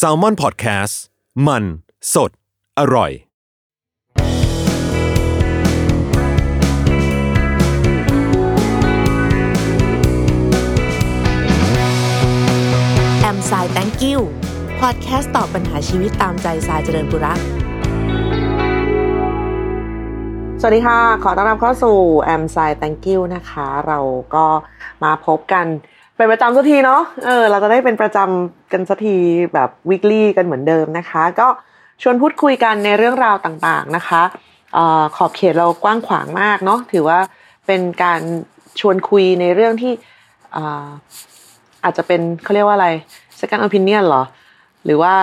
s a l ม o n PODCAST มัน สด อร่อย แอมสาย thank you พอดแคสต์ตอบปัญหาชีวิตตามใจสายเจริญบุรักสวัสดีค่ะ ขอต้อนรับเข้าสู่แอมสาย thank you นะคะ เราก็มาพบกัน เป็นประจำสักทีเนาะเออเราจะได้เป็นประจำกันสักทีแบบ weekly กันเหมือนเดิมนะคะ ก็ชวนพูดคุยกันในเรื่องราวต่างๆนะคะออขอบเขตเรากว้างขวางมากเนาะถือว่าเป็นการชวนคุยในเรื่องที่อาจจะเป็นเขาเรียกว่าอะไร second opinion เหรอ หรือว่า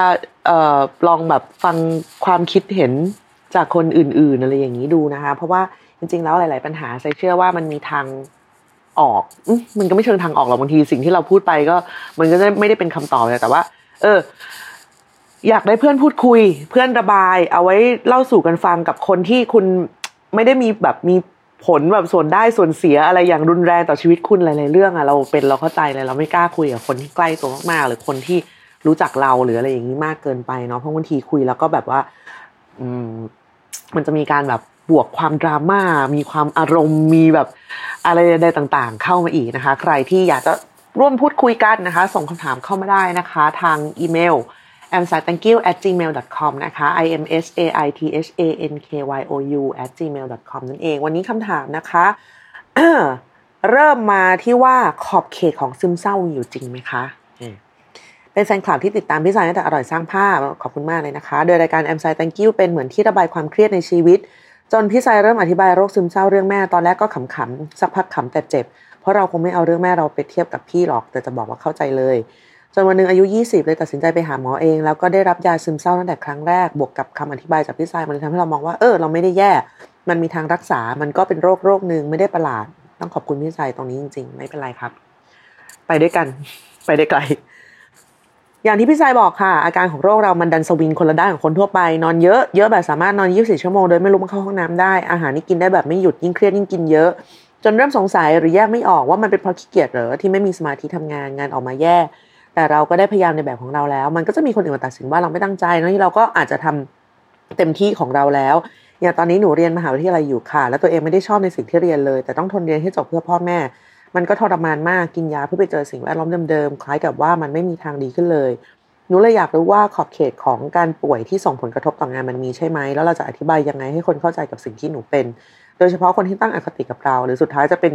ออลองแบบฟังความคิดเห็นจากคนอื่น ๆ อะไรอย่างนี้ดูนะคะ เพราะว่าจริง ๆ แล้วหลาย ๆ ปัญหาใส่เชื่อว่ามันมีทาง ออกมันก็ไม่เชิงทางออกหรอกบางทีสิ่งที่เราพูดไปก็ มันก็ไม่ได้เป็นคำตอบเลยแต่ว่า เออ อยากได้เพื่อนพูดคุย เพื่อนระบาย เอาไว้เล่าสู่กันฟังกับคนที่คุณไม่ได้มีแบบมีผลแบบส่วนได้ส่วนเสียอะไรอย่างรุนแรงต่อชีวิตคุณหลายๆเรื่องอะเราเป็นเราเข้าใจเลยเราไม่กล้าคุยกับคนที่ใกล้ตัวมากๆหรือคนที่รู้จักเราหรืออะไรอย่างนี้มากเกินไปเนาะเพราะบางทีคุยแล้วก็แบบว่า อืม มันจะมีการแบบ บวกความดราม่ามีความอารมณ์มีแบบอะไรใดต่างๆ เข้ามาอีกนะคะ ใครที่อยากจะร่วมพูดคุยกันนะคะ ส่งคำถามเข้ามาได้นะคะ ทางอีเมล a m s i thank you at gmail com นะคะ i m s a i t h a n k y o u at gmail com นั่นเองวันนี้คำถามนะคะ เริ่มมาที่ว่าขอบเขตของซึมเศร้าอยู่จริงไหมคะเป็นแฟนคลับที่ติดตามพี่สายตั้งแต่อร่อยสร้างภาพ ขอบคุณมากเลยนะคะ โดยรายการ a m s i thank you เป็นเหมือนที่ระบายความเครียดในชีวิต จนพี่สายเริ่มอธิบายโรคซึมเศร้าเรื่องแม่ตอนแรกก็ขำๆสักพักขำแต่เจ็บ เพราะเราคงไม่เอาเรื่องแม่เราไปเทียบกับพี่หรอก แต่จะบอกว่าเข้าใจเลยจนวันหนึ่งอายุ 20 เลยตัดสินใจไปหาหมอเอง แล้วก็ได้รับยาซึมเศร้าตั้งแต่ครั้งแรก บวกกับคำอธิบายจากพี่สายมันเลยทำให้เรามองว่าเออเราไม่ได้แย่ มันมีทางรักษา มันก็เป็นโรคโรคหนึ่งไม่ได้ประหลาด ต้องขอบคุณพี่สายตรงนี้จริง ๆ ไม่เป็นไรครับ ไปด้วยกัน ไปได้ไกล อย่างที่พี่สายบอกค่ะ อาการของโรคเรามันดันสวิงคนละด้านของคนทั่วไปนอนเยอะเยอะแบบสามารถนอน 24 ชั่วโมงโดยไม่ลุกมาเข้าห้องน้ำได้ อาหารนี่กินได้แบบไม่หยุดยิ่งเครียดยิ่งกินเยอะ จนเริ่มสงสัยหรือแยกไม่ออกว่ามันเป็นเพราะขี้เกียจหรือที่ไม่มีสมาธิทำงานงานออกมาแย่ แต่เราก็ได้พยายามในแบบของเราแล้ว มันก็จะมีคนอื่นมาตัดสินว่าเราไม่ตั้งใจนะที่เราก็อาจจะทำเต็มที่ของเราแล้ว อย่างตอนนี้หนูเรียนมหาวิทยาลัยอยู่ค่ะ แล้วตัวเองไม่ได้ชอบในสิ่งที่เรียนเลย แต่ต้องทนเรียนให้จบเพื่อพ่อแม่ มันก็ทรมานมากกินยาเพื่อไปเจอสิ่งแวดล้อมเดิมๆคล้ายกับว่ามันไม่มีทางดีขึ้นเลยหนูเลยอยากรู้ว่าขอบเขตของการป่วยที่ส่งผลกระทบต่องานมันมีใช่ไหมแล้วเราจะอธิบายยังไงให้คนเข้าใจกับสิ่งที่หนูเป็น โดยเฉพาะคนที่ตั้งอคติกับเรา หรือสุดท้ายจะเป็น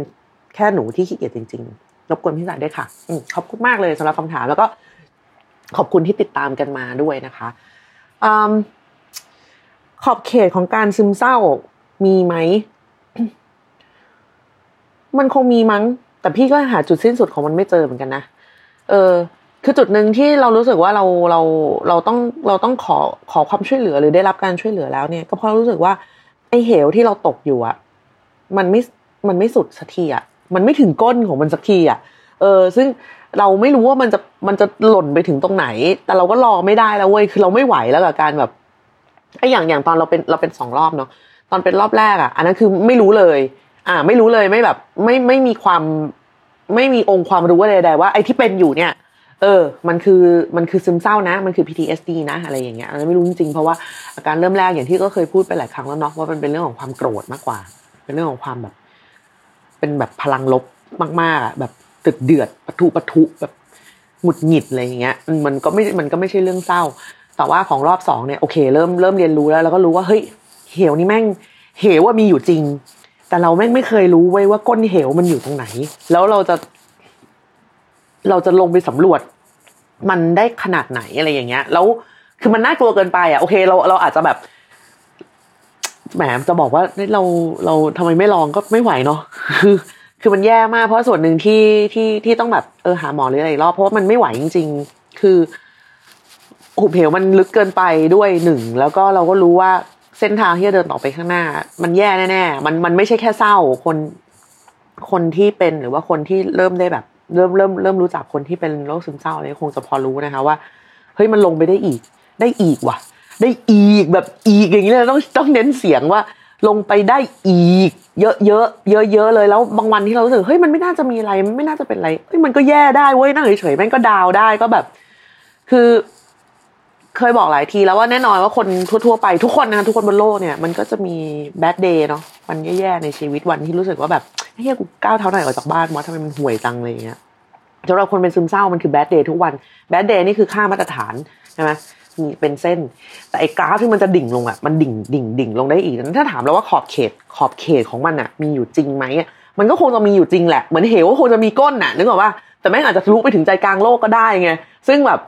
แค่หนูที่ขี้เกียจจริงๆรบกวนพี่สายด้วยค่ะอขอบคุณมากเลยสำหรับคำถามแล้วก็ขอบคุณที่ติดตามกันมาด้วยนะคะอขอบเขตของการซึมเศร้ามีไหม มันคงมีมั้ง แต่พี่ก็หาจุดสิ้นสุดของมันไม่เจอเหมือนกันนะเออ คือจุดหนึ่งที่เรารู้สึกว่าเราเราเราต้องเราต้องขอขอความช่วยเหลือหรือได้รับการช่วยเหลือแล้วเนี่ย ก็เพราะรู้สึกว่าไอ้เหวที่เราตกอยู่อะมันไม่มันไม่สุดสักทีอะมันไม่ถึงก้นของมันสักทีอะเออ ซึ่งเราไม่รู้ว่ามันจะมันจะหล่นไปถึงตรงไหน แต่เราก็รอไม่ได้แล้วเว้ยคือเราไม่ไหวแล้วกับการแบบไอ้อย่างอย่างตอนเราเป็นเราเป็นสองรอบเนาะตอนเป็นรอบแรกอะอันนั้นคือไม่รู้เลย อ่า ไม่รู้เลยไม่แบบ ไม่ไม่มีความ ไม่มีองค์ความรู้อะไรใดว่าไอ้ที่เป็นอยู่เนี่ย เออ มันคือมันคือซึมเศร้านะ มันคือ PTSD นะอะไรอย่างเงี้ยเราไม่รู้จริงเพราะว่าอาการเริ่มแรกอย่างที่ก็เคยพูดไปหลายครั้งแล้วเนาะว่ามันเป็นเรื่องของความโกรธมากกว่า เป็นเรื่องของความแบบ เป็นแบบพลังลบมากๆอะแบบตึกเดือดปะทุปะทุแบบหงุดหงิดอะไรอย่างเงี้ย มันก็ไม่มันก็ไม่ใช่เรื่องเศร้า แต่ว่าของรอบสองเนี่ยโอเค เริ่มเริ่มเรียนรู้แล้ว แล้วก็รู้ว่าเฮ้ยเหวนี่แม่งเหวว่ามีอยู่จริง แต่เราแม่งไม่เคยรู้ไว้ว่าก้นเหวมันอยู่ตรงไหน แล้วเราจะ เราจะลงไปสำรวจ มันได้ขนาดไหนอะไรอย่างเงี้ย แล้วคือมันน่ากลัวเกินไปอะโอเค เราเราอาจจะแบบแหมจะบอกว่าเราเราทำไมไม่ลองก็ไม่ไหวเนาะคือคือมันแย่มากเพราะส่วนหนึ่งที่ที่ที่ต้องแบบเออหาหมอหรืออะไรรอบเพราะว่ามันไม่ไหวจริงคือหุบเหวมันลึกเกินไปด้วยหนึ่งแล้วก็เราก็รู้ว่า เส้นทางที่จะเดินต่อไปข้างหน้า มันแย่แน่ๆมันมันไม่ใช่แค่เศร้าคนคนที่เป็นหรือว่าคนที่เริ่มได้แบบ เริ่มเริ่มเริ่มรู้จักคนที่เป็นโรคซึมเศร้าอะไรคงจะพอรู้นะคะว่าเฮ้ยมันลงไปได้อีก ได้อีกว่ะ ได้อีกแบบอีกอย่างนี้เลยต้องต้องเน้นเสียงว่า ลงไปได้อีก เยอะเยอะเยอะเยอะเลยแล้วบางวันที่เรารู้สึกเฮ้ยมันไม่น่าจะมีอะไร ไม่น่าจะเป็นอะไรเฮ้ยมันก็แย่ได้เว้ยนั่งเฉยๆแม่งก็ดาวได้ก็แบบ คือ เคยบอกหลายทีแล้วว่าแน่นอนว่าคนทั่วๆไปทุกคนนะทุกคนบนโลกเนี่ยมันก็จะมีแบดเดย์เนาะวันแย่ๆในชีวิตวันที่รู้สึกว่าแบบเฮ้ยกูก้าวเท้าไหนออกจากบ้านวะทำไมมันห่วยจังเลยเงี้ยสำหรับคนเป็นซึมเศร้ามันคือ bad day ทุกวัน bad day นี่คือค่ามาตรฐานใช่ไหมมีเป็นเส้น แต่ไอ้กราฟที่มันจะดิ่งลงอะมันดิ่งดิ่งดิ่งลงได้อีกถ้าถามเราว่าขอบเขตขอบเขตของมันอะ มีอยู่จริงไหมมันก็คงจะมีอยู่จริงแหละเหมือนเหวก็คงจะมีก้นน่ะนึกออกว่าแต่แม่งอาจจะทะลุไปถึงใจกลางโลกก็ได้ไงซึ่งแบบ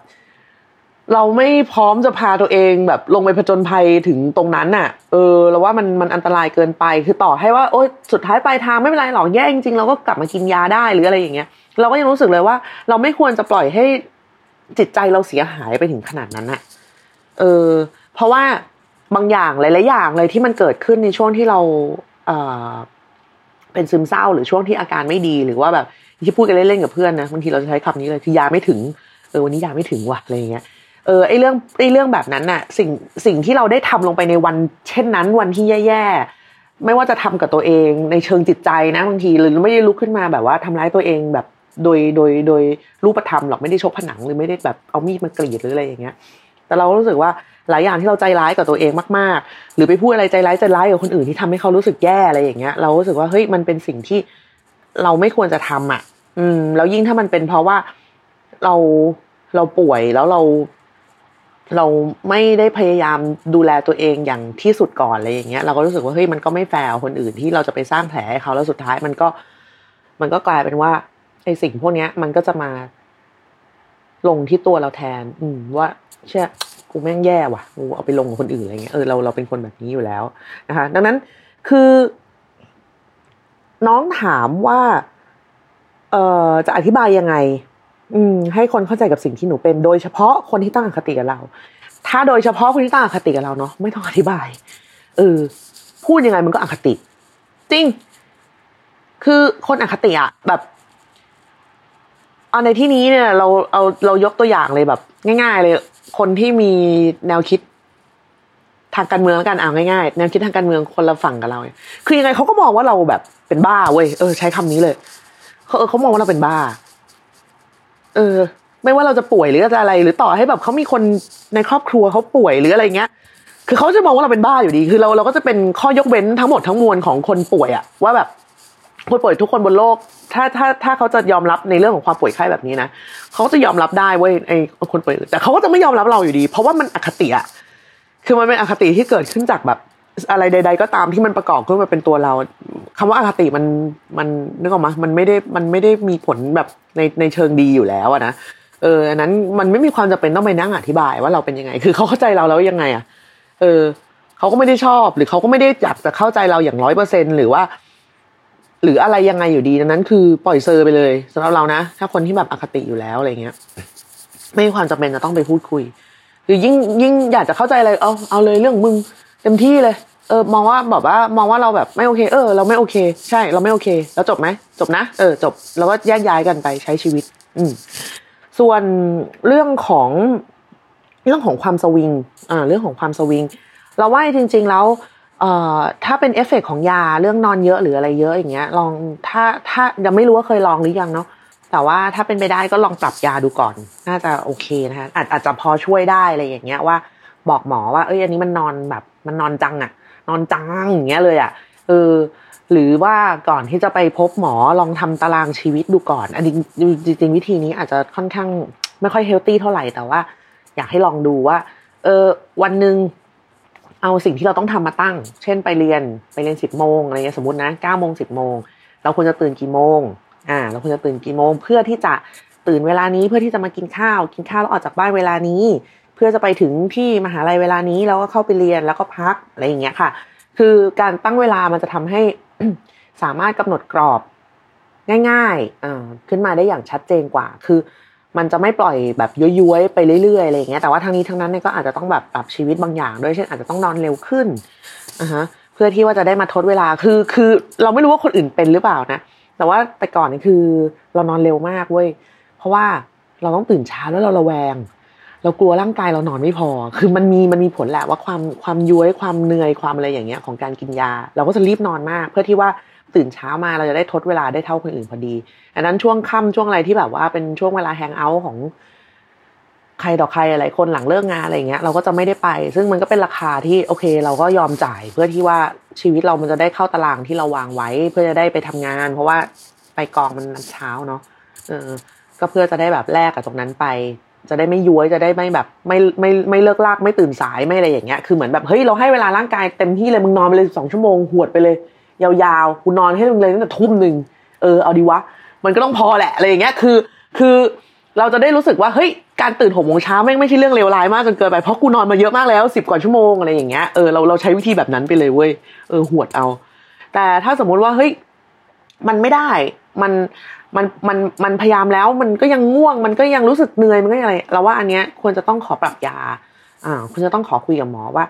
เราไม่พร้อมจะพาตัวเองแบบลงไปผจญภัยถึงตรงนั้นน่ะ เออเราว่ามันมันอันตรายเกินไป คือต่อให้ว่าโอ๊ยสุดท้ายปลายทางไม่เป็นไรหรอกแย่จริงๆเราก็กลับมากินยาได้หรืออะไรอย่างเงี้ย เราก็ยังรู้สึกเลยว่า เราไม่ควรจะปล่อยให้จิตใจเราเสียหายไปถึงขนาดนั้นน่ะ เออ เพราะว่าบางอย่างหลายๆอย่างเลยที่มันเกิดขึ้นในช่วงที่เราเออเป็นซึมเศร้าหรือช่วงที่อาการไม่ดีหรือว่าแบบที่พูดกันเล่นๆกับเพื่อนนะบางทีเราจะใช้คำนี้เลยคือยาไม่ถึงเออวันนี้ยาไม่ถึงว่ะอะไรอย่างเงี้ย เออไอเรื่องไอเรื่องแบบนั้นน่ะ สิ่งสิ่งที่เราได้ทำลงไปในวัน เช่นนั้นวันที่แย่ๆไม่ว่าจะทำกับตัวเองในเชิงจิตใจนะบางทีหรือไม่ได้ลุกขึ้นมาแบบว่าทำร้ายตัวเองแบบโดยโดยโดยรูปธรรมหรอกไม่ได้ชกผนังหรือไม่ได้แบบเอามีดมากรีดหรืออะไรอย่างเงี้ย แต่เรารู้สึกว่าหลายอย่างที่เราใจร้ายกับตัวเองมากๆ หรือไปพูดอะไรใจร้ายใจร้ายกับคนอื่นที่ทำให้เขารู้สึกแย่อะไรอย่างเงี้ย เรารู้สึกว่าเฮ้ยมันเป็นสิ่งที่เราไม่ควรจะทำอะ อืมแล้วยิ่งถ้ามันเป็นเพราะว่าเราเราป่วยแล้วเรา เราไม่ได้พยายามดูแลตัวเองอย่างที่สุดก่อนอะไรอย่างเงี้ยเราก็รู้สึกว่าเฮ้ยมันก็ไม่แฟร์คนอื่นที่เราจะไปสร้างแผลให้เขาแล้วสุดท้ายมันก็ มันก็กลายเป็นว่าไอ้สิ่งพวกเนี้ย มันก็จะมา ลงที่ตัวเราแทน อืมว่า เชื่อกูแม่งแย่ว่ะกูเอาไปลงกับคนอื่นอะไรเงี้ยเออเราเราเป็นคนแบบนี้อยู่แล้วนะคะ ดังนั้นคือ น้องถามว่า เอ่อจะอธิบายยังไง อืมให้คนเข้าใจกับสิ่งที่หนูเป็น โดยเฉพาะคนที่ตั้งอคติกับเรา ถ้าโดยเฉพาะคนที่ตั้งอคติกับเราเนาะไม่ต้องอธิบายเออพูดยังไงมันก็อคติ จริง คือคนอคติอะแบบเอาในที่นี้เนี่ย เราเอาเรายกตัวอย่างเลยแบบ ง่าย ๆ เลย คนที่มีแนวคิดทางการเมืองแล้วกันเอาง่ายๆแนวคิดทางการเมืองคนละฝั่งกับเราคือยังไงเขาก็มองว่าเราแบบเป็นบ้าเว้ยเออใช้คำนี้เลยเขาเออเขามองว่าเราเป็นบ้า เออ ไม่ว่าเราจะป่วยหรือจะอะไร หรือต่อให้แบบเขามีคนในครอบครัวเขาป่วยหรืออะไรเงี้ย คือเขาจะมองว่าเราเป็นบ้าอยู่ดี คือเราเราก็จะเป็นข้อยกเว้นทั้งหมดทั้งมวลของคนป่วยอะว่าแบบคนป่วยทุกคนบนโลก ถ้าถ้าถ้าเขาจะยอมรับในเรื่องของความป่วยไข้แบบนี้นะเขาจะยอมรับได้เว้ยไอ้คนป่วยแต่เขาก็จะไม่ยอมรับเราอยู่ดี เพราะว่ามันอคติอะคือมันเป็นอคติที่เกิดขึ้นจากแบบ อะไรใด ๆ ก็ตามที่มันประกอบขึ้นมาเป็นตัวเราคำว่าอคติมันมันนึกออกมามันไม่ได้มันไม่ได้มีผลแบบในในเชิงดีอยู่แล้วอะนะเอออันนั้นมันไม่มีความจำเป็นต้องไปนั่งอธิบายว่าเราเป็นยังไง คือเขาเข้าใจเราแล้วยังไงอะเออเขาก็ไม่ได้ชอบ หรือเขาก็ไม่ได้อยากจะเข้าใจเราอย่างร้อยเปอร์เซ็นหรือว่า หรืออะไรยังไงอยู่ดีนั้น คือปล่อยเซอร์ไปเลยสำหรับเรานะถ้าคนที่แบบอคติอยู่แล้วอะไรเงี้ย ไม่มีความจำเป็นจะต้องไปพูดคุย หรือยิ่งยิ่งอยากจะเข้าใจอะไรเอาเอาเลยเรื่องมึงเต็มที่เลย เออมองว่าแบบว่ามองว่าเราแบบไม่โอเค เออ เราไม่โอเค ใช่เราไม่โอเค แล้วจบไหมจบนะเออจบ แล้วก็แยกย้ายกันไปใช้ชีวิต อืมส่วนเรื่องของเรื่องของความสวิงอ่าเรื่องของความสวิง เราว่าจริง ๆ แล้วเอ่อถ้าเป็นเอฟเฟกของยาเรื่องนอนเยอะหรืออะไรเยอะอย่างเงี้ย ลองถ้าถ้ายังไม่รู้ว่าเคยลองหรือยังเนาะแต่ว่าถ้าเป็นไปได้ก็ลองปรับยาดูก่อน น่าจะโอเคนะคะอาจอาจจะพอช่วยได้อะไรอย่างเงี้ยว่า บอกหมอว่าเอ้ยอันนี้มันนอนแบบมันนอนจังอะ นอนจังอย่างเงี้ยเลยอะเออหรือว่าก่อนที่จะไปพบหมอลองทำตารางชีวิตดูก่อน อันนี้จริงๆวิธีนี้อาจจะค่อนข้างไม่ค่อยเฮลตี้เท่าไหร่แต่ว่า อยากให้ลองดูว่า เออวันหนึ่งเอาสิ่งที่เราต้องทำมาตั้ง เช่นไปเรียนไปเรียนสิบโมงอะไรเงี้ยสมมตินะเก้าโมงสิบโมงเราควรจะตื่นกี่โมงอ่าเราควรจะตื่นกี่โมง เพื่อที่จะตื่นเวลานี้เพื่อที่จะมากินข้าว กินข้าวแล้วออกจากบ้านเวลานี้ เพื่อจะไปถึงที่มหาลัยเวลานี้แล้วก็เข้าไปเรียนแล้วก็พักอะไรอย่างเงี้ยค่ะ คือการตั้งเวลามันจะทำให้สามารถกำหนดกรอบง่ายๆขึ้นมาได้อย่างชัดเจนกว่า คือมันจะไม่ปล่อยแบบย้วยๆไปเรื่อยๆอะไรอย่างเงี้ย แต่ว่าทั้งนี้ทั้งนั้นเนี่ยก็อาจจะต้องแบบปรับชีวิตบางอย่างด้วย เช่นอาจจะต้องนอนเร็วขึ้นอะฮะ เพื่อที่ว่าจะได้มาทดเวลา คือ คือเราไม่รู้ว่าคนอื่นเป็นหรือเปล่านะ แต่ว่าแต่ก่อนนี่คือเรานอนเร็วมากเว้ย เพราะว่าเราต้องตื่นเช้าแล้วเราระแวง เรากลัวร่างกายเรานอนไม่พอ คือมันมีมันมีผลแหละว่าความความย้วยความเหนื่อยความอะไรอย่างเงี้ยของการกินยา เราก็จะรีบนอนมาก เพื่อที่ว่าตื่นเช้ามาเราจะได้ทดเวลาได้เท่าคนอื่นพอดี อันนั้นช่วงค่ำช่วงอะไรที่แบบว่าเป็นช่วงเวลาแฮงเอาท์ของใครต่อใครอะไรคนหลังเลิกงานอะไรเงี้ยเราก็จะไม่ได้ไป ซึ่งมันก็เป็นราคาที่โอเค เราก็ยอมจ่ายเพื่อที่ว่าชีวิตเรามันจะได้เข้าตารางที่เราวางไว้ เพื่อจะได้ไปทำงาน เพราะว่าไปกองมันเช้าเนาะเออก็เพื่อจะได้แบบแลกกับตรงนั้นไป จะได้ไม่ย้วยจะได้ไม่แบบ ไม่ไม่ไม่เลิกลากไม่ตื่นสายไม่อะไรอย่างเงี้ยคือเหมือนแบบเฮ้ยเราให้เวลาร่างกายเต็มที่เลยมึงนอนไปเลยสองชั่วโมงหวดไปเลย ยาวๆกูนอนให้มึงเลยตั้งแต่ทุ่มหนึ่งเออเอาดีวะมันก็ต้องพอแหละอะไรอย่างเงี้ยคือ คือเราจะได้รู้สึกว่าเฮ้ยการตื่นหกโมงเช้าแม่งไม่ใช่เรื่องเลวร้ายมากจนเกินไปเพราะกูนอนมาเยอะมากแล้วสิบกว่าชั่วโมงอะไรอย่างเงี้ยเออเราเราใช้วิธีแบบนั้นไปเลยเว้ยเออหวดเอา แต่ถ้าสมมุติว่าเฮ้ยมันไม่ได้มัน มันมันมันพยายามแล้วมันก็ยังง่วง มันก็ยังรู้สึกเหนื่อยมันก็ยังอะไรเราว่าอันเนี้ยควรจะต้องขอปรับยาอ่าคุณจะต้องขอคุยกับหมอว่า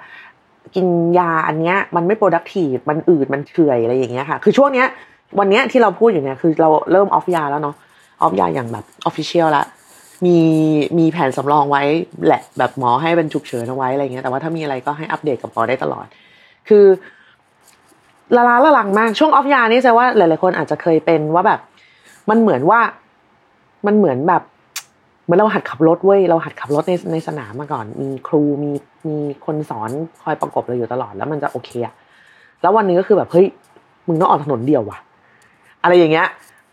กินยาอันเนี้ยมันไม่ productive มันอืดมันเฉื่อยอะไรอย่างเงี้ยค่ะ คือช่วงเนี้ย วันเนี้ยที่เราพูดอยู่เนี่ยคือเราเริ่ม off ยาแล้วเนาะ off ยาอย่างแบบ official ละมีมีแผนสำรองไว้แหละแบบหมอให้เป็นฉุกเฉินเอาไว้อะไรเงี้ยแต่ว่าถ้ามีอะไรก็ให้อัปเดตกับหมอได้ตลอด คือละลาละลังมากช่วงออฟยานี่แสดงว่าหลาย ๆ คนอาจจะเคยเป็นว่าแบบ มันเหมือนว่ามันเหมือนแบบเหมือนเราหัดขับรถเว้ยเราหัดขับรถในในสนามมาก่อน มีครูมีมีคนสอนคอยประกบเราอยู่ตลอดแล้วมันจะโอเคอะแล้ววันนี้ก็คือแบบเฮ้ยมึงต้องออกถนนเดียววะอะไรอย่างเงี้ย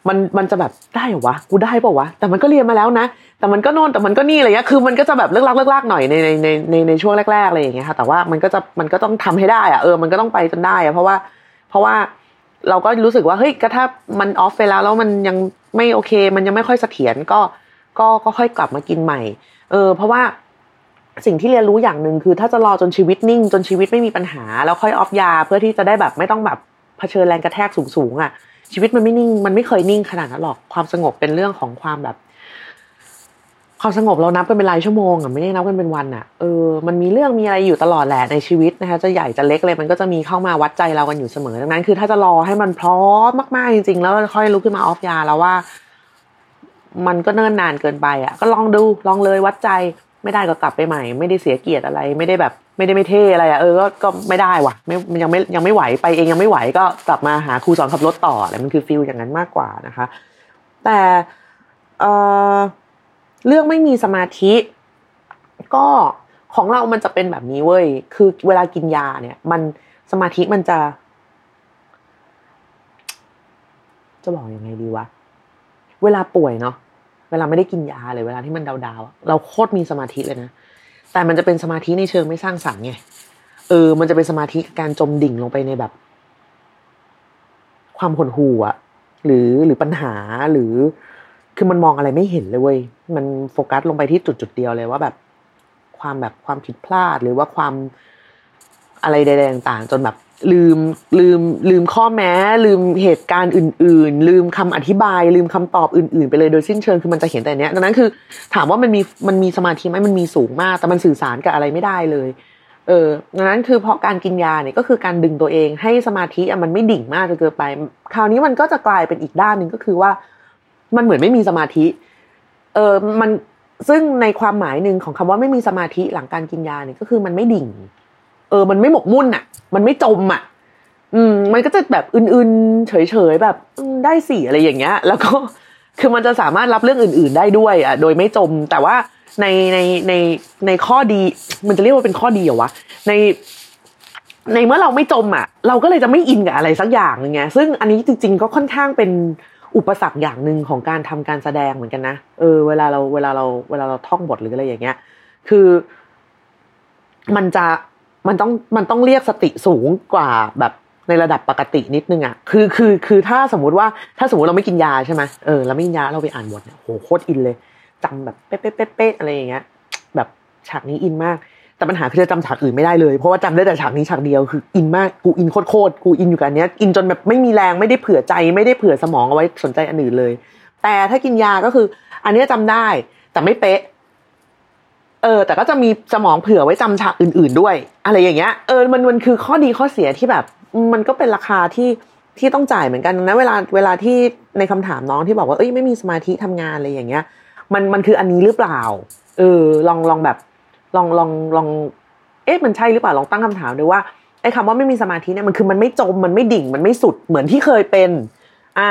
มันมันจะแบบได้เหรอวะกูได้เปล่าวะแต่มันก็เรียนมาแล้วนะ แต่มันก็โน่นแต่มันก็นี่อะไรเงี้ยคือมันก็จะแบบเลิกลักเลิกลากหน่อยในในในในในช่วงแรกๆอะไรอย่างเงี้ยค่ะแต่ว่ามันก็จะมันก็ต้องทำให้ได้อะเออมันก็ต้องไปจนได้อะเพราะว่า เพราะว่า เราก็รู้สึกว่าเฮ้ยก็ถ้ามันออฟไปแล้วแล้วมันยังไม่โอเค มันยังไม่ค่อยเสถียรก็ก็ก็ค่อยกลับมากินใหม่ เออ เพราะว่าสิ่งที่เรียนรู้อย่างหนึ่งคือถ้าจะรอจนชีวิตนิ่ง จนชีวิตไม่มีปัญหา แล้วค่อยออฟยา เพื่อที่จะได้แบบไม่ต้องแบบเผชิญแรงกระแทกสูงๆอะ ชีวิตมันไม่นิ่ง มันไม่เคยนิ่งขนาดนั้นหรอกความสงบเป็นเรื่องของความแบบ ความสงบเรานับกันเป็นรายชั่วโมงอะไม่ได้นับกันเป็นวันอะเออมันมีเรื่องมีอะไรอยู่ตลอดแหละในชีวิตนะคะจะใหญ่จะเล็กเลยมันก็จะมีเข้ามาวัดใจเรากันอยู่เสมอดังนั้น คือถ้าจะรอให้มันพร้อมมากๆจริงๆ แล้วค่อยลุกขึ้นมาออฟยาแล้วว่า มันก็เนิ่นนานเกินไปอะ ก็ลองดูลองเลยวัดใจไม่ได้ก็กลับไปใหม่ ไม่ได้เสียเกียรติอะไร ไม่ได้แบบ ไม่ได้ไม่เท่อะไรอะเออก็ก็ไม่ได้ว่ะไม่ยังไม่ยังไม่ไหวไปเองยังไม่ไหวก็กลับมาหาครูสอนขับรถต่ออะไรมันคือฟิลอย่างนั้นมากกว่านะคะ แต่เออ เรื่องไม่มีสมาธิ ก็ของเรามันจะเป็นแบบนี้เว้ย คือเวลากินยาเนี่ย มันสมาธิมันจะ จะบอกยังไงดีวะ เวลาป่วยเนาะ เวลาไม่ได้กินยาเลย เวลาที่มันดาวๆ เราโคตรมีสมาธิเลยนะ แต่มันจะเป็นสมาธิในเชิงไม่สร้างสรรค์ไง เออ มันจะเป็นสมาธิการจมดิ่งลงไปในแบบ ความหดหู่อะหรือหรือปัญหาหรือ คือมันมองอะไรไม่เห็นเลยเว้ยมันโฟกัสลงไปที่จุดจุดเดียวเลยว่าแบบความแบบความผิดพลาดหรือว่าความอะไรใดๆต่างๆ จนแบบลืมลืมลืมข้อแม้ ลืมเหตุการณ์อื่น ๆ ลืมคำอธิบาย ลืมคำตอบอื่น ๆ ไปเลยโดยสิ้นเชิงคือมันจะเห็นแต่เนี้ยดังนั้นคือ ถามว่ามันมีมันมีสมาธิไหมมันมีสูงมาก แต่มันสื่อสารกับอะไรไม่ได้เลย เออดังนั้นคือเพราะการกินยาเนี่ยก็คือการดึงตัวเองให้สมาธิมันไม่ดิ่งมากจนเกินไป คราวนี้มันก็จะกลายเป็นอีกด้านหนึ่งก็คือว่า มันเหมือนไม่มีสมาธิ เออมันซึ่งในความหมายหนึ่งของคำว่าไม่มีสมาธิหลังการกินยาเนี่ยก็คือมันไม่ดิ่ง เออ มันไม่หมกมุ่นอะ มันไม่จมอะ อืม มันก็จะแบบอื่นๆ เฉยๆแบบได้สี่อะไรอย่างเงี้ย แล้วก็คือมันจะสามารถรับเรื่องอื่น ๆ ได้ด้วยอะโดยไม่จม แต่ว่าในในในในข้อดี มันจะเรียกว่าเป็นข้อดีเหรอวะในในเมื่อเราไม่จมอะ เราก็เลยจะไม่อินกับอะไรสักอย่างนึงไงซึ่งอันนี้จริง ๆ ก็ค่อนข้างเป็น อุปสรรคอย่างหนึ่งของการทำการแสดงเหมือนกันนะเออเวลาเราเวลาเราเวลาเราท่องบทหรืออะไรอย่างเงี้ย คือ มันจะมันต้องมันต้องเรียกสติสูงกว่าแบบในระดับปกตินิดนึงอะคือคือคือถ้าสมมุติว่าถ้าสมมติเราไม่กินยาใช่ไหมเออเราไม่กินยาเราไปอ่านบทเนี่ยโหโคตรอินเลยจำแบบเป๊ะเป๊ะเป๊ะเป๊ะอะไรอย่างเงี้ย แบบฉากนี้อินมาก แต่ปัญหาคือจะจำฉากอื่นไม่ได้เลยเพราะว่าจำได้แต่ฉากนี้ฉากเดียวคืออินมากกูอินโคตรกูอินอยู่กับเนี้ยอินจนแบบไม่มีแรงไม่ได้เผื่อใจไม่ได้เผื่อสมองเอาไว้สนใจอันอื่นเลย แต่ถ้ากินยาก็คือ อันนี้จำได้ แต่ไม่เป๊ะ เออ แต่ก็จะมีสมองเผื่อไว้จำฉากอื่น ๆด้วย อะไรอย่างเงี้ยเออมันมันคือข้อดีข้อเสียที่แบบ มันก็เป็นราคาที่ที่ต้องจ่ายเหมือนกันนะเวลาเวลาที่ในคำถามน้องที่บอกว่าเอ้ยไม่มีสมาธิทำงานอะไรอย่างเงี้ย มันมันคืออันนี้หรือเปล่าเออลองลองแบบ ลองลองลอง เอ๊ะมันใช่หรือเปล่าลองตั้งคำถามดูว่าไอ้คำว่าไม่มีสมาธิเนี่ยมันคือมันไม่จมมันไม่ดิ่งมันไม่สุดเหมือนที่เคยเป็น อ่า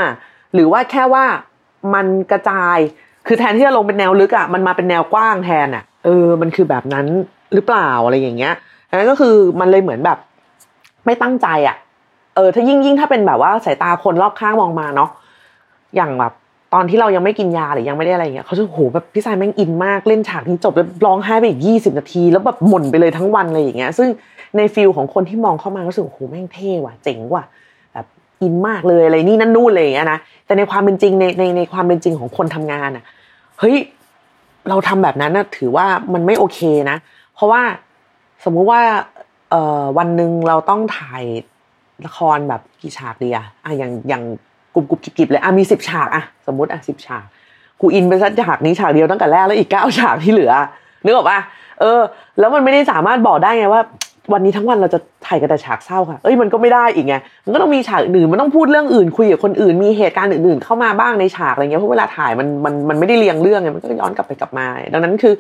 หรือว่าแค่ว่ามันกระจาย คือแทนที่จะลงเป็นแนวลึกอะมันมาเป็นแนวกว้างแทนอะ เออ มันคือแบบนั้นหรือเปล่าอะไรอย่างเงี้ยอันนั้นก็คือมันเลยเหมือนแบบ ไม่ตั้งใจอะ เออ ถ้ายิ่งยิ่งถ้าเป็นแบบว่าสายตาคนรอบข้างมองมาเนาะอย่างแบบ ตอนที่เรายังไม่กินยาหรือยังไม่ได้อะไรเงี้ยเขาจะโหแบบพี่สายแม่งอินมากเล่นฉากนี้จบแล้วร้องไห้ไปอีกยี่สิบนาที แล้วแบบหม่นไปเลยทั้งวันเลยอย่างเงี้ย ซึ่งในฟิลของคนที่มองเข้ามารู้สึกโหแม่งเท่ว่ะเจ๋งว่ะแบบอินมากเลยอะไรนี่นั่นนู่นเลยอย่างเงี้ยนะแต่ในความเป็นจริงในในในความเป็นจริงของคนทำงานอะเฮ้ยเราทำแบบนั้นน่ะถือว่ามันไม่โอเคนะ เพราะว่าสมมุติว่าเอ่อวันหนึ่งเราต้องถ่ายละครแบบกี่ฉากดีอะอะอย่างอย่าง กรุบกรุบกิบกิบเลยอะมีสิบฉากอะสมมติอะสิบฉากกูอินไปสักฉากนี้ฉากเดียวตั้งแต่แรกแล้วอีกเก้าฉากที่เหลือนึกออกปะเออ แล้วมันไม่ได้สามารถบอกได้ไงว่า วันนี้ทั้งวันเราจะถ่ายกันแต่ฉากเศร้าค่ะ เอ้ยมันก็ไม่ได้อีกไงมันก็ต้องมีฉากอื่นมันต้องพูดเรื่องอื่นคุยกับคนอื่นมีเหตุการณ์อื่นๆ เข้ามาบ้างในฉากอะไรเงี้ยเพราะเวลาถ่ายมันมันมันไม่ได้เรียงเรื่องไงมันก็ย้อนกลับไปกลับมา ดังนั้นคือ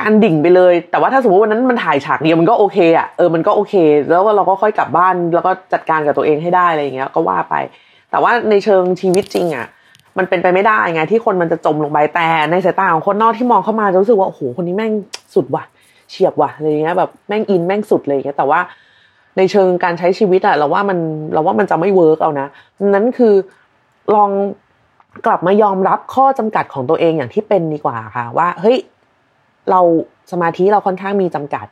การดิ่งไปเลย แต่ว่าถ้าสมมติวันนั้นมันถ่ายฉากเดียวมันก็โอเคอะเออมันก็โอเค แล้วเราก็ค่อยกลับบ้านแล้วก็จัดการกับตัวเองให้ได้อะไรอย่างเงี้ยก็ว่าไป แต่ว่าในเชิงชีวิตจริงอะมันเป็นไปไม่ได้ไงที่คนมันจะจมลงไปแต่ในสายตาของคนนอกที่มองเข้ามาจะรู้สึกว่าโอ้โหคนนี้แม่งสุดว่ะเฉียบว่ะอะไรเงี้ยแบบแม่งอินแม่งสุดเลยเงี้ยแต่ว่าในเชิงการใช้ชีวิตอะเราว่ามันเราว่ามันจะไม่ work เอานะนั้นคือลองกลับมายอมรับข้อจำกัดของตัวเองอย่างที่เป็นดีกว่าค่ะ ว่าเฮ้ยเราสมาธิเราค่อนข้างมีจำกัด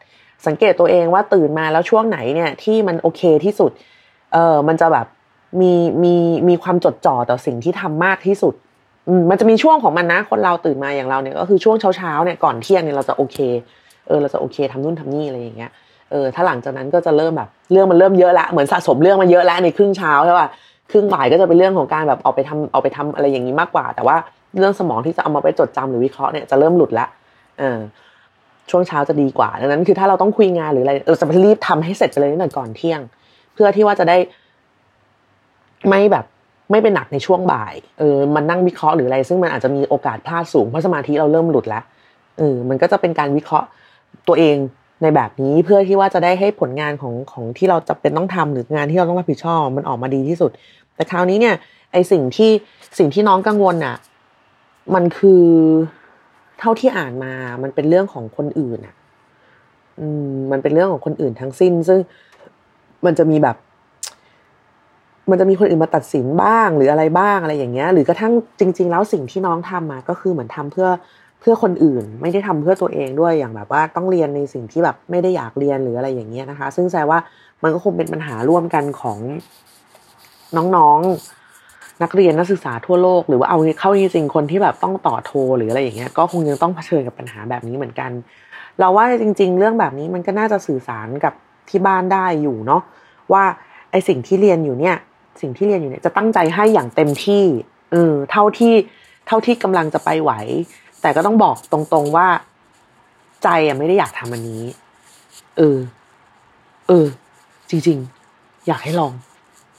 สังเกตตัวเองว่าตื่นมาแล้วช่วงไหนเนี่ยที่มันโอเคที่สุดเออมันจะแบบ มีมีมีความจดจ่อต่อสิ่งที่ทำมากที่สุดอืมมันจะมีช่วงของมันนะ คนเราตื่นมาอย่างเราเนี่ยก็คือช่วงเช้าเช้าเนี่ยก่อนเที่ยงเนี่ยเราจะโอเคเออเราจะโอเคทำนู่นทำนี่อะไรอย่างเงี้ยเออถ้าหลังจากนั้นก็จะเริ่มแบบเรื่องมันเริ่มเยอะละเหมือนสะสมเรื่องมาเยอะล้วในครึ่งเช้าใช่ป่ะครึ่งบ่ายก็จะเป็นเรื่องของการแบบเอาไปทำเอาไปทำอะไรอย่างนี้มากกว่า แต่ว่าเรื่องสมองที่จะเอามาไปจดจำหรือวิเคราะห์เนี่ยจะเริ่มหลุดละเออช่วงเช้าจะดีกว่าดังนั้นคือถ้าเราต้องคุยงานหรืออะไรเราจะรีบทำให้เสร็จไปเลยตั้งแต่ก่อนเที่ยง เพื่อที่ว่าจะได้ ไม่แบบไม่เป็นหนักในช่วงบ่าย เออ มันนั่งวิเคราะห์หรืออะไร ซึ่งมันอาจจะมีโอกาสพลาดสูง เพราะสมาธิเราเริ่มหลุดแล้ว เออ มันก็จะเป็นการวิเคราะห์ตัวเองในแบบนี้เพื่อที่ว่าจะได้ให้ผลงานของของที่เราจะเป็นต้องทำหรืองานที่เราต้องรับผิดชอบมันออกมาดีที่สุด แต่คราวนี้เนี่ย ไอสิ่งที่สิ่งที่น้องกังวลอะ มันคือเท่าที่อ่านมา มันเป็นเรื่องของคนอื่นอะ อืม มันเป็นเรื่องของคนอื่นทั้งสิ้น ซึ่งมันจะมีแบบ มันจะมีคนอื่นมาตัดสินบ้างหรืออะไรบ้างอะไรอย่างเงี้ย หรือกระทั่งจริง ๆ แล้วสิ่งที่น้องทำมาก็คือเหมือนทำเพื่อเพื่อคนอื่น ไม่ได้ทำเพื่อตัวเองด้วยอย่างแบบว่าต้องเรียนในสิ่งที่แบบไม่ได้อยากเรียนหรืออะไรอย่างเงี้ยนะคะ ซึ่งแสดงว่ามันก็คงเป็นปัญหาร่วมกันของน้องๆนักเรียนนักศึกษาทั่วโลก หรือว่าเอาเข้าจริงๆคนที่แบบต้องต่อโทรหรืออะไรอย่างเงี้ยก็คงยังต้องเผชิญกับปัญหาแบบนี้เหมือนกัน เราว่าจริง ๆ เรื่องแบบนี้มันก็น่าจะสื่อสารกับที่บ้านได้อยู่เนาะว่าไอสิ่งที่เรียนอยู่เนี่ย สิ่งที่เรียนอยู่เนี่ยจะตั้งใจให้อย่างเต็มที่เออเท่าที่เท่าที่กำลังจะไปไหว แต่ก็ต้องบอกตรงๆว่า ใจอะไม่ได้อยากทำอันนี้ เออ เออ จริง ๆ อยากให้ลอง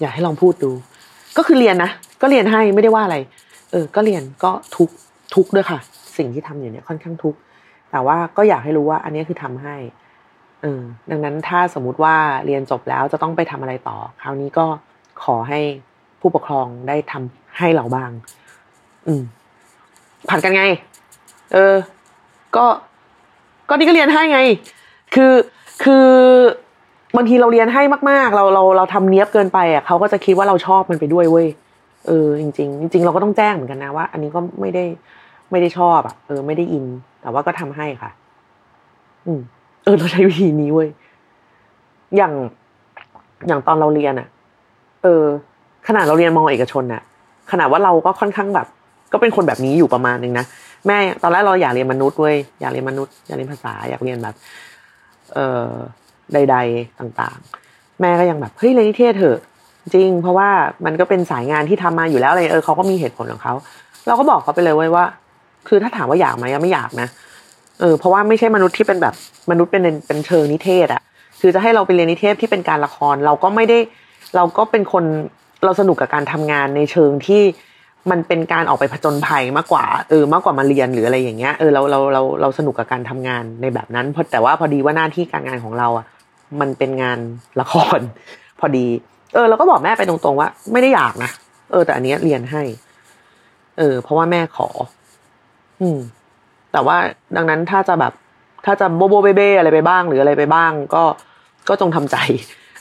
อยากให้ลองพูดดู ก็คือเรียนนะก็เรียนให้ไม่ได้ว่าอะไร เออ ก็เรียนก็ทุกทุกด้วยค่ะ สิ่งที่ทำอยู่เนี่ยค่อนข้างทุกแต่ว่าก็อยากให้รู้ว่า อันนี้คือทำให้เออดังนั้นถ้าสมมุติว่าเรียนจบแล้วจะต้องไปทำอะไรต่อ คราวนี้ก็ ขอให้ผู้ปกครองได้ทำให้เราบ้าง อืมผัดกันไง เออ ก็ ก็นี่ก็เรียนให้ไง คือ คือบางทีเราเรียนให้มาก ๆ เรา เรา เราทำเนี้ยบเกินไปอะเขาก็จะคิดว่าเราชอบมันไปด้วยเว้ย เออ จริงๆจริงๆเราก็ต้องแจ้งเหมือนกันนะว่า อันนี้ก็ไม่ได้ ไม่ได้ชอบอะ เออ ไม่ได้อิน แต่ว่าก็ทำให้ค่ะ อืม เออ เราใช้วิธีนี้เว้ย อย่าง อย่างตอนเราเรียนอะ ออ ขนาดเราเรียนมอเอกชนน่ะ ขนาดว่าเราก็ค่อนข้างแบบ ก็เป็นคนแบบนี้อยู่ประมาณนึงนะแม่ตอนแรกเราอยากเรียนมนุษย์เว้ยอยากเรียนมนุษย์อยากเรียนภาษาอยากเรียนแบบ เอ่อใด ๆต่างๆ แม่ก็ยังแบบเฮ้ยเรียนนิเทศเถอะ จริง เพราะว่ามันก็เป็นสายงานที่ทำมาอยู่แล้วอะไรเออเขาก็มีเหตุผลของเขาเราก็บอกเขาไปเลยเว้ยว่า คือถ้าถามว่าอยากไหมไม่อยากนะเออเพราะว่าไม่ใช่มนุษย์ที่เป็นแบบมนุษย์เป็นเป็นเชิงนิเทศอะคือจะให้เราไปเรียนนิเทศที่เป็นการละคร เราก็ไม่ได้ เราก็เป็นคนเราสนุกกับการทำงานในเชิงที่มันเป็นการออกไปผจญภัยมากกว่าเออมากกว่ามาเรียนหรืออะไรอย่างเงี้ยเออเราเราเราเราสนุกกับการทำงานในแบบนั้นเพราะแต่ว่าพอดีว่าหน้าที่การงานของเราอะมันเป็นงานละคร พอดี เออ เราก็บอกแม่ไปตรงๆว่า ไม่ได้อยากนะเออ แต่อันนี้เรียนให้ เออ เพราะว่าแม่ขอ อืม แต่ว่าดังนั้นถ้าจะแบบ ถ้าจะโบโบเบเบอะไรไปบ้าง หรืออะไรไปบ้าง ก็ก็จงทำใจ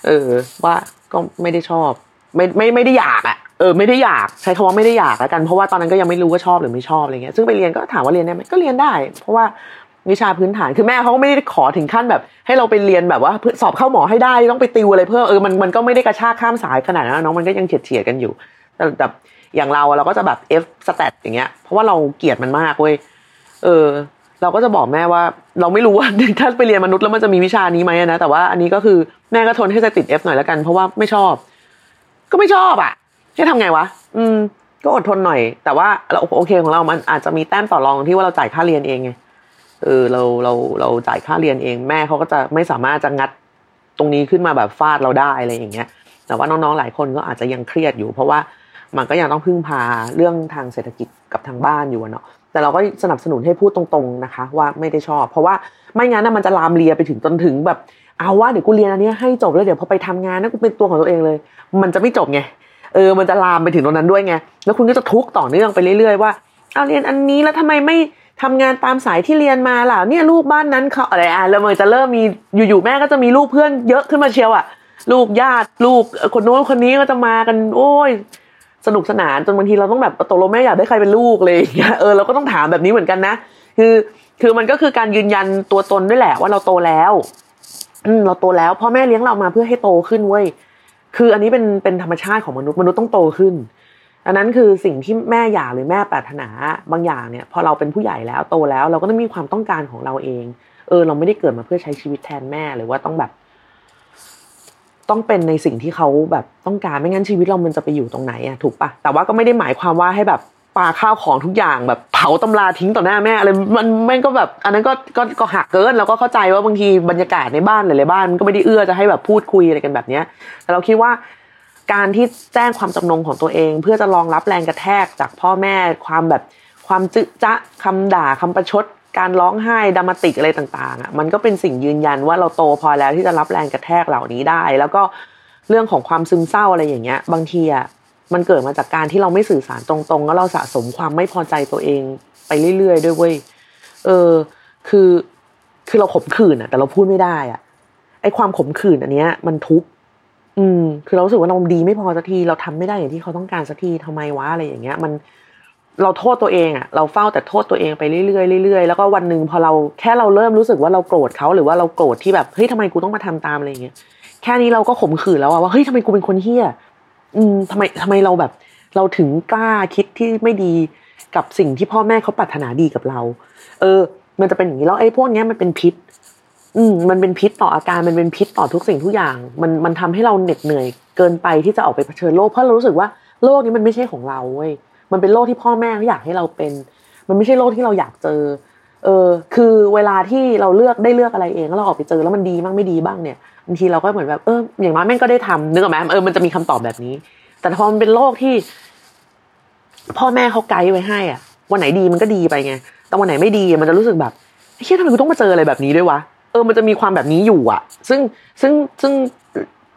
เออ ว่า ก็ไม่ได้ชอบ ไม่ไม่ไม่ได้อยากอะเออไม่ได้อยากใช้คำว่าไม่ได้อยากแล้วกันเพราะว่าตอนนั้นก็ยังไม่รู้ว่าชอบหรือไม่ชอบอะไรเงี้ยซึ่งไปเรียนก็ถามว่าเรียนได้ไหมก็เรียนได้ เพราะว่าวิชาพื้นฐานคือแม่เขาก็ไม่ได้ขอถึงขั้นแบบ ให้เราไปเรียนแบบว่าสอบเข้าหมอให้ได้ต้องไปติวอะไรเพิ่มเออมันมันก็ไม่ได้กระชากข้ามสายขนาดนั้นน้องมันก็ยังเฉียดเฉียดกันอยู่ แต่แบบอย่างเราเราก็จะแบบ F สแตทอย่างเงี้ยเพราะว่าเราเกลียดมันมากเว้ยเออ เราก็จะบอกแม่ว่า เราไม่รู้ว่าถ้าไปเรียนมนุษย์แล้วมันจะมีวิชานี้ไหมนะแต่ว่าอันนี้ก็คือแม่ก็ทนให้จะติด F หน่อยแล้วกันเพราะว่าไม่ชอบ ก็ไม่ชอบอะจะทำไงวะ อืม ก็อดทนหน่อย แต่ว่าเราโอเคของเรามันอาจจะมีแต้มต่อรองที่ว่าเราจ่ายค่าเรียนเองไงเออเราเราเราจ่ายค่าเรียนเอง แม่เขาก็จะไม่สามารถจะงัดตรงนี้ขึ้นมาแบบฟาดเราได้อะไรอย่างเงี้ย แต่ว่าน้องๆหลายคนก็อาจจะยังเครียดอยู่ เพราะว่ามันก็ยังต้องพึ่งพาเรื่องทางเศรษฐกิจกับทางบ้านอยู่เนาะ แต่เราก็สนับสนุนให้พูดตรงๆนะคะ ว่าไม่ได้ชอบ เพราะว่าไม่งั้นมันจะลามเลียไปถึงจนถึงแบบ เอาว่าเดี๋ยวกูเรียนอันนี้ให้จบแล้วเดี๋ยวพอไปทำงานนะกูเป็นตัวของตัวเองเลย มันจะไม่จบไงเออมันจะลามไปถึงตรงนั้นด้วยไงแล้วคุณก็จะทุกข์ต่อเนื่องไปเรื่อยๆว่าเอาเรียนอันนี้แล้วทำไมไม่ทำงานตามสายที่เรียนมาล่ะเนี่ยลูกบ้านนั้นเขาอะไรอะแล้วมันจะเริ่มมีอยู่ๆแม่ก็จะมีลูกเพื่อนเยอะขึ้นมาเชียวอะลูกญาติลูกคนโน้นคนนี้ก็จะมากัน โอ้ย สนุกสนานจนบางทีเราต้องแบบตกลงแม่อยากได้ใครเป็นลูกเลยอย่างเงี้ยเออเราก็ต้องถามแบบนี้เหมือนกันนะคือคือมันก็คือการยืนยันตัวตนด้วยแหละว่าเราโตแล้วอืมเราโตแล้วพ่อแม่เลี้ยงเรามาเพื่อให้โตขึ้นเว้ยคืออันนี้เป็นเป็นธรรมชาติของมนุษย์มนุษย์ต้องโตขึ้นอันนั้นคือสิ่งที่แม่อยากหรือแม่ปรารถนาบางอย่างเนี่ยพอเราเป็นผู้ใหญ่แล้วโตแล้ว เราก็ต้องมีความต้องการของเราเอง เออ เราไม่ได้เกิดมาเพื่อใช้ชีวิตแทนแม่หรือว่าต้องแบบ ต้องเป็นในสิ่งที่เขาแบบต้องการไม่งั้นชีวิตเรามันจะไปอยู่ตรงไหนอะถูกปะแต่ว่าก็ไม่ได้หมายความว่าให้แบบปาข้าวของทุกอย่างแบบเผาตำราทิ้งต่อหน้าแม่อะไรมันแม่งก็แบบ อันนั้นก็ก็ก็หักเกินเราก็เข้าใจว่าบางทีบรรยากาศในบ้านหลายๆบ้านมันก็ไม่ได้เอื้อจะให้แบบพูดคุยอะไรกันแบบเนี้ยแต่เราคิดว่าการที่แจ้งความจำนงของตัวเอง เพื่อจะรองรับแรงกระแทกจากพ่อแม่ความแบบความจึจะคำด่าคำประชด การร้องไห้ดรามาติกอะไรต่างๆอะมันก็เป็นสิ่งยืนยันว่าเราโตพอแล้วที่จะรับแรงกระแทกเหล่านี้ได้ แล้วก็เรื่องของความซึมเศร้าอะไรอย่างเงี้ย บางทีอะมันเกิดมาจากการที่เราไม่สื่อสารตรงๆ แล้วเราสะสมความไม่พอใจตัวเองไปเรื่อยๆ ด้วยเว้ยเออ คือคือเราขมขื่นอะ แต่เราพูดไม่ได้อะไอความขมขื่นอันเนี้ย มันทุกข์อืม คือเราสึกว่าเราดีไม่พอสักทีเราทำไม่ได้อย่างที่เขาต้องการสักทีทำไมวะอะไรอย่างเงี้ย มัน เราโทษตัวเองอะเราเฝ้าแต่โทษตัวเองไปเรื่อยๆเรื่อยๆแล้วก็วันหนึ่งพอเราแค่เราเริ่มรู้สึกว่าเราโกรธเขาหรือว่าเราโกรธที่แบบเฮ้ยทำไมกูต้องมาทำตามอะไรอย่างเงี้ยแค่นี้เราก็ขมขื่นแล้วว่าเฮ้ยทำไมกูเป็นคนเฮี้ยอืมทำไมทำไมเราแบบ เราถึงกล้าคิดที่ไม่ดีกับสิ่งที่พ่อแม่เขาปรารถนาดีกับเรา เออ มันจะเป็นอย่างนี้แล้วไอ้พวกเนี้ยมันเป็นพิษ อืมมันเป็นพิษต่ออาการมันเป็นพิษต่อทุกสิ่งทุกอย่าง มันมันทำให้เราเหน็ดเหนื่อยเกินไปที่จะออกไปเผชิญโลกเพราะเรารู้สึกว่าโลกนี้มันไม่ใช่ของเราเว้ย มันเป็นโลกที่พ่อแม่เขาอยากให้เราเป็น มันไม่ใช่โลกที่เราอยากเจอ เออ คือเวลาที่เราเลือกได้เลือกอะไรเองแล้วเราออกไปเจอแล้วมันดีบ้างไม่ดีบ้างเนี่ยบางทีเราก็เหมือนแบบเอออย่างน้อยแม่งก็ได้ทำนึกออกไหมเออมันจะมีคำตอบแบบนี้ แต่พอมันเป็นโลกที่ พ่อแม่เขาไกด์ไว้ให้อะวันไหนดีมันก็ดีไปไงแต่วันไหนไม่ดีมันจะรู้สึกแบบเฮ้ยทำไมกูต้องมาเจออะไรแบบนี้ด้วยวะเออมันจะมีความแบบนี้อยู่อะ ซึ่งซึ่งซึ่ง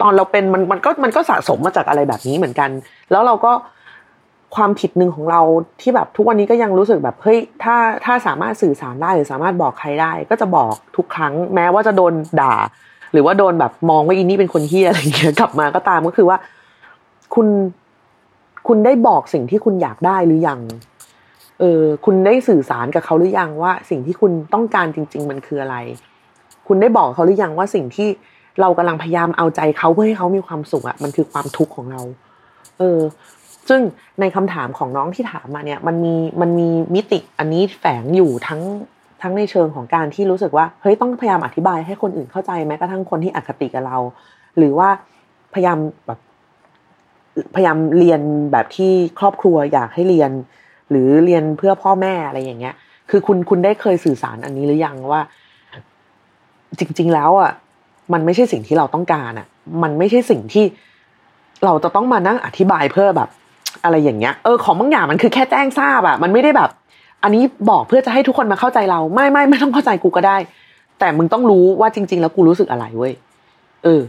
ตอนเราเป็นมันมันก็มันก็สะสมมาจากอะไรแบบนี้เหมือนกัน แล้วเราก็ ความผิดหนึ่งของเราที่แบบทุกวันนี้ก็ยังรู้สึกแบบเฮ้ยถ้าถ้าสามารถสื่อสารได้หรือสามารถบอกใครได้ ก็จะบอกทุกครั้ง แม้ว่าจะโดนด่า หรือว่าโดนแบบมองว่าอีนี่เป็นคนเฮี้ยอะไรเงี้ยกลับมาก็ตามก็คือว่า คุณคุณได้บอกสิ่งที่คุณอยากได้หรือยังเออคุณได้สื่อสารกับเขาหรือยังว่า สิ่งที่คุณต้องการจริง ๆ มันคืออะไร คุณได้บอกเขาหรือยังว่าสิ่งที่เรากำลังพยายามเอาใจเขาเพื่อให้เขามีความสุขอะมันคือความทุกข์ของเรา เออ ซึ่งในคำถามของน้องที่ถามมาเนี่ยมันมีมันมีมิติอันนี้แฝงอยู่ทั้งทั้งในเชิงของการที่รู้สึกว่าเฮ้ยต้องพยายามอธิบายให้คนอื่นเข้าใจแม้กระทั่งคนที่อคติกับเรา หรือว่าพยายามแบบพยายามเรียนแบบที่ครอบครัวอยากให้เรียน หรือเรียนเพื่อพ่อแม่อะไรอย่างเงี้ย คือคุณคุณได้เคยสื่อสารอันนี้หรือยังว่า จริง ๆ แล้วอะมันไม่ใช่สิ่งที่เราต้องการอะ มันไม่ใช่สิ่งที่เราจะต้องมานั่งอธิบายเพื่อแบบ อะไรอย่างเงี้ยเออของบางอย่างมันคือแค่แจ้งทราบอะมันไม่ได้แบบ อันนี้บอกเพื่อจะให้ทุกคนมาเข้าใจเราไม่ไม่ไม่ต้องเข้าใจกูก็ได้ แต่มึงต้องรู้ว่าจริง ๆ แล้วกูรู้สึกอะไรเว้ยเออ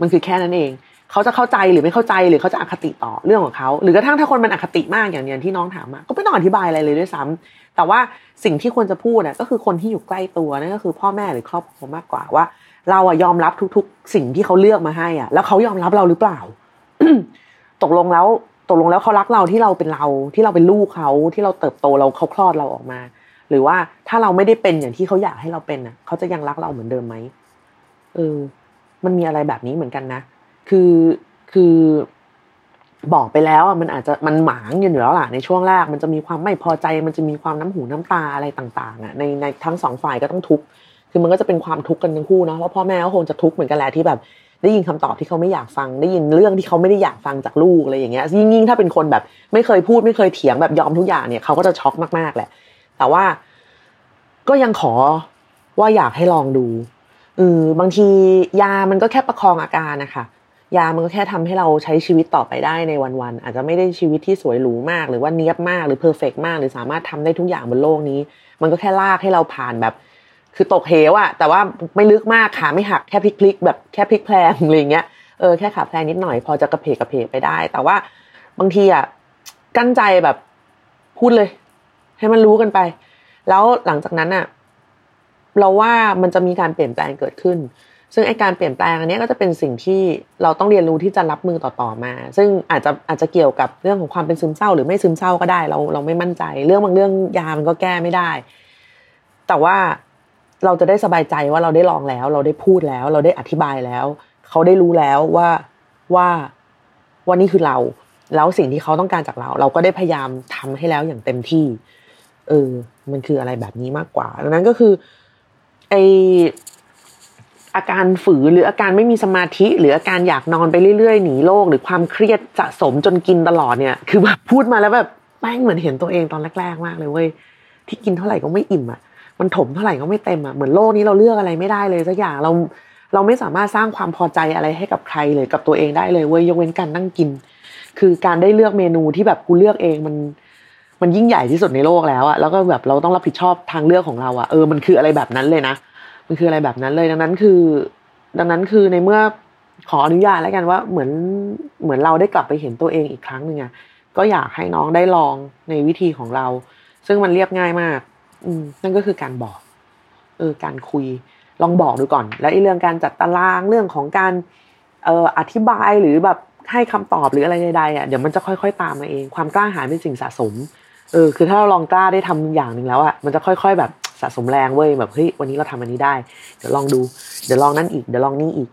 มันคือแค่นั้นเองเขาจะเข้าใจหรือไม่เข้าใจหรือเขาจะอคติต่อเรื่องของเขาหรือกระทั่งถ้าคนมันอคติมากอย่างเนี้ยที่น้องถามมาก็ไม่ต้องอธิบายอะไรเลยด้วยซ้ำแต่ว่าสิ่งที่ควรจะพูดนะก็คือคนที่อยู่ใกล้ตัวนั่นก็คือพ่อแม่หรือครอบครัวมากกว่าว่า เราอะยอมรับทุก ๆ สิ่งที่เขาเลือกมาให้อะ แล้วเขายอมรับเราหรือเปล่าตกลงแล้ว ตกลงแล้วเขารักเราที่เราเป็นเราที่เราเป็นลูกเขาที่เราเติบโตเราเขาคลอดเราออกมา หรือว่าถ้าเราไม่ได้เป็นอย่างที่เขาอยากให้เราเป็นน่ะเขาจะยังรักเราเหมือนเดิมไหมเออ มันมีอะไรแบบนี้เหมือนกันนะ คือคือบอกไปแล้วอะมันอาจจะมันหมางอยู่แล้วล่ะในช่วงแรกมันจะมีความไม่พอใจ มันจะมีความน้ำหูน้ำตาอะไรต่าง ๆอะในในทั้งสองฝ่ายก็ต้องทุกข์คือมันก็จะเป็นความทุกข์กันทั้งคู่เนาะเพราะพ่อแม่ก็คงจะทุกข์เหมือนกันแหละที่แบบ ได้ยินคำตอบที่เขาไม่อยากฟัง ได้ยินเรื่องที่เขาไม่ได้อยากฟังจากลูกอะไรอย่างเงี้ยยิ่งยิ่งถ้าเป็นคนแบบไม่เคยพูดไม่เคยเถียงแบบยอมทุกอย่างเนี่ยเขาก็จะช็อกมากๆแหละ แต่ว่าก็ยังขอว่าอยากให้ลองดูเออบางทียามันก็แค่ประคองอาการนะคะยามันก็แค่ทำให้เราใช้ชีวิตต่อไปได้ในวันๆอาจจะไม่ได้ชีวิตที่สวยหรูมาก หรือว่าเนี้ยบมากหรือเพอร์เฟกมาก หรือสามารถทำได้ทุกอย่างบนโลกนี้ มันก็แค่ลากให้เราผ่านแบบ คือตกเหวอะแต่ว่าไม่ลึกมากขาไม่หักแค่พลิกๆแบบแค่พลิกแพลงอะไรเงี้ยเออแค่ขาแพลงนิดหน่อย พอจะกระเพกกระเพกไปได้ แต่ว่าบางทีอะกั้นใจแบบพูดเลย ให้มันรู้กันไป แล้วหลังจากนั้นอะเราว่ามันจะมีการเปลี่ยนแปลงเกิดขึ้น ซึ่งไอการเปลี่ยนแปลงอันนี้ก็จะเป็นสิ่งที่เราต้องเรียนรู้ที่จะรับมือต่อๆมา ซึ่งอาจจะอาจจะเกี่ยวกับเรื่องของความเป็นซึมเศร้า หรือไม่ซึมเศร้าก็ได้ เราเราไม่มั่นใจ เรื่องบางเรื่องยามันก็แก้ไม่ได้ แต่ว่า เราจะได้สบายใจว่าเราได้ลองแล้ว เราได้พูดแล้ว เราได้อธิบายแล้ว เขาได้รู้แล้วว่าว่าว่านี่คือเรา แล้วสิ่งที่เขาต้องการจากเรา เราก็ได้พยายามทำให้แล้วอย่างเต็มที่ เออ มันคืออะไรแบบนี้มากกว่าดังนั้นก็คือ ไออาการฝืนหรืออาการไม่มีสมาธิ หรืออาการอยากนอนไปเรื่อยๆหนีโลกหรือความเครียดสะสมจนกินตลอดเนี่ย คือแบบพูดมาแล้วแบบแม่งเหมือนเห็นตัวเองตอนแรกๆ มากเลยเว้ยที่กินเท่าไหร่ก็ไม่อิ่มอะ มันถมเท่าไหร่ก็ไม่เต็มอะเหมือนโลกนี้เราเลือกอะไรไม่ได้เลยสักอย่างเราเราไม่สามารถสร้างความพอใจอะไรให้กับใครเลยกับตัวเองได้เลยเว้ยยกเว้นการนั่งกิน คือการได้เลือกเมนูที่แบบกูเลือกเองมันมันยิ่งใหญ่ที่สุดในโลกแล้วอะแล้วก็แบบเราต้องรับผิดชอบทางเลือกของเราอะเออมันคืออะไรแบบนั้นเลยนะมันคืออะไรแบบนั้นเลยดังนั้นคือ ดังนั้นคือในเมื่อขออนุญาตแล้วกันว่าเหมือนเหมือนเราได้กลับไปเห็นตัวเองอีกครั้งหนึ่งอะก็อยากให้น้องได้ลองในวิธีของเรา ซึ่งมันเรียบง่ายมาก อืมนั่นก็คือการบอก เออ การคุย ลองบอกดูก่อน แล้วไอ้เรื่องการจัดตารางเรื่องของการ เอ่ออธิบายหรือแบบให้คำตอบหรืออะไรใดๆอะเดี๋ยวมันจะค่อย ๆ ตามมาเอง ความกล้าหาญเป็นสิ่งสะสม เออ คือถ้าเราลองกล้าได้ทำอย่างหนึ่งแล้วอะมันจะค่อย ๆ แบบสะสมแรงเว้ยแบบเฮ้ยวันนี้เราทำอันนี้ได้ เดี๋ยวลองดู เดี๋ยวลองนั่นอีกเดี๋ยวลองนี่อีก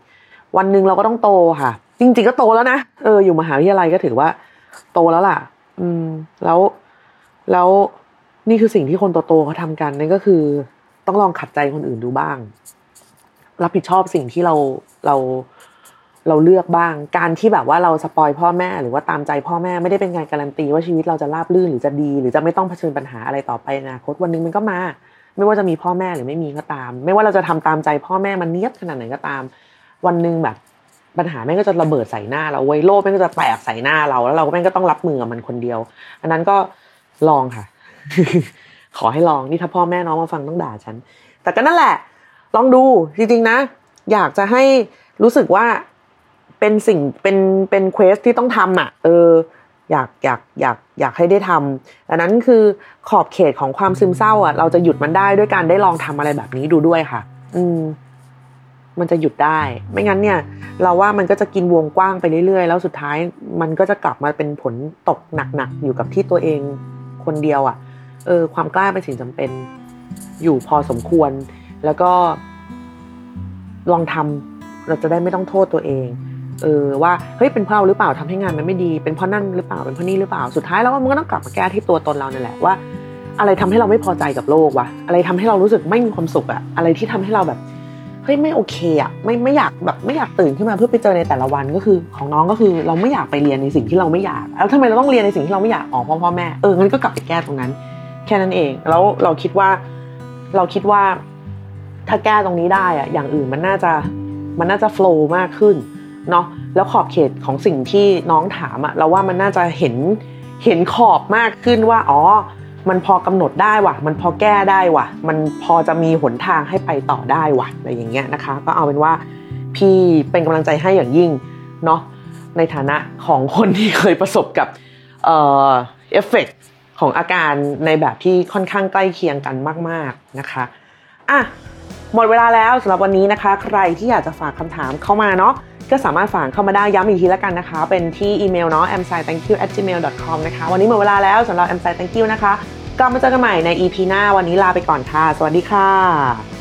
วันหนึ่งเราก็ต้องโตค่ะ จริงๆก็โตแล้วนะเอออยู่มหาวิทยาลัยก็ถือว่า โตแล้วล่ะ อืม แล้วแล้ว นี่คือสิ่งที่คนโตๆเขาทำกันนั่นก็คือ ต้องลองขัดใจคนอื่นดูบ้าง รับผิดชอบสิ่งที่เราเราเราเลือกบ้าง การที่แบบว่าเราสปอยพ่อแม่ หรือว่าตามใจพ่อแม่ไม่ได้เป็นการการันตีว่าชีวิตเราจะราบรื่นหรือจะดี หรือจะไม่ต้องเผชิญปัญหาอะไรต่อไปอนาคตวันหนึงมันก็มา ไม่ว่าจะมีพ่อแม่หรือไม่มีก็ตาม ไม่ว่าเราจะทำตามใจพ่อแม่มันเนียบขนาดไหนก็ตาม วันหนึ่งแบบปัญหาแม่งก็จะระเบิดใส่หน้าเราเว้ยโลกแม่งก็จะแตกใส่หน้าเรา แล้วเราก็แม่งก็ต้องรับมือกับมันคนเดียว อันนั้นก็ลองค่ะ ขอให้ลองนี่ถ้าพ่อแม่น้องมาฟังต้องด่าฉัน แต่ก็นั่นแหละ ลองดูจริงๆนะ อยากจะให้รู้สึกว่าเป็นสิ่งเป็นเป็นเควสที่ต้องทำอะ เออ อยากอยากอยากอยากให้ได้ทำดังนั้นคือขอบเขตของความซึมเศร้าอะ เราจะหยุดมันได้ด้วยการได้ลองทำอะไรแบบนี้ดูด้วยค่ะ อืมมันจะหยุดได้ ไม่งั้นเนี่ย เราว่ามันก็จะกินวงกว้างไปเรื่อยๆ แล้วสุดท้ายมันก็จะกลับมาเป็นผลตกหนักๆ อยู่กับที่ตัวเองคนเดียวอะ เออความกล้าเป็นสิ่งจำเป็น อยู่พอสมควร แล้วก็ลองทำเราจะได้ไม่ต้องโทษตัวเองเออว่าเฮ้ยเป็นเพราะเราหรือเปล่าทำให้งานมันไม่ดี เป็นเพราะนั่นหรือเปล่าเป็นเพราะนี่หรือเปล่าสุดท้ายแล้วมันก็ต้องกลับมาแก้ที่ตัวตนเรานั่นแหละว่า อะไรทำให้เราไม่พอใจกับโลกวะอะไรทำให้เรารู้สึกไม่มีความสุขอะอะไรที่ทำให้เราแบบเฮ้ยไม่โอเคอะไม่ไม่อยากแบบไม่อยากตื่นขึ้นมาเพื่อไปเจอในแต่ละวันก็คือ ของน้องก็คือเราไม่อยากไปเรียนในสิ่งที่เราไม่อยากแล้วทำไมเราต้องเรียนในสิ่งที่เราไม่อยากอ๋อพ่อพ่อแม่เอองั้นก็กลับไปแก้ตรงนั้น แค่นั้นเอง แล้วเราคิดว่าเราคิดว่าถ้าแก้ตรงนี้ได้อะอย่างอื่นมันน่าจะมันน่าจะโฟล์มากขึ้นเนาะแล้วขอบเขตของสิ่งที่น้องถามอะเราว่ามันน่าจะเห็นเห็นขอบมากขึ้นว่าอ๋อ มันพอกำหนดได้ว่ะ มันพอแก้ได้ว่ะ มันพอจะมีหนทางให้ไปต่อได้ว่ะอะไรอย่างเงี้ยนะคะ ก็เอาเป็นว่าพี่เป็นกำลังใจให้อย่างยิ่งเนาะในฐานะของคนที่เคยประสบกับเอ่อเอฟเฟก ของอาการในแบบที่ค่อนข้างใกล้เคียงกันมาก ๆนะคะอะหมดเวลาแล้วสำหรับวันนี้นะคะ ใครที่อยากจะฝากคำถามเข้ามาเนาะก็สามารถฝากเข้ามาได้ย้ำอีกทีแล้วกันนะคะ เป็นที่อีเมลเนาะ a m s i t h a n k y o u gmail com นะคะ วันนี้หมดเวลาแล้วสำหรับ a m s i t h a n k you นะคะกลับมาเจอกันใหม่ใน EP หน้าวันนี้ลาไปก่อนค่ะ สวัสดีค่ะ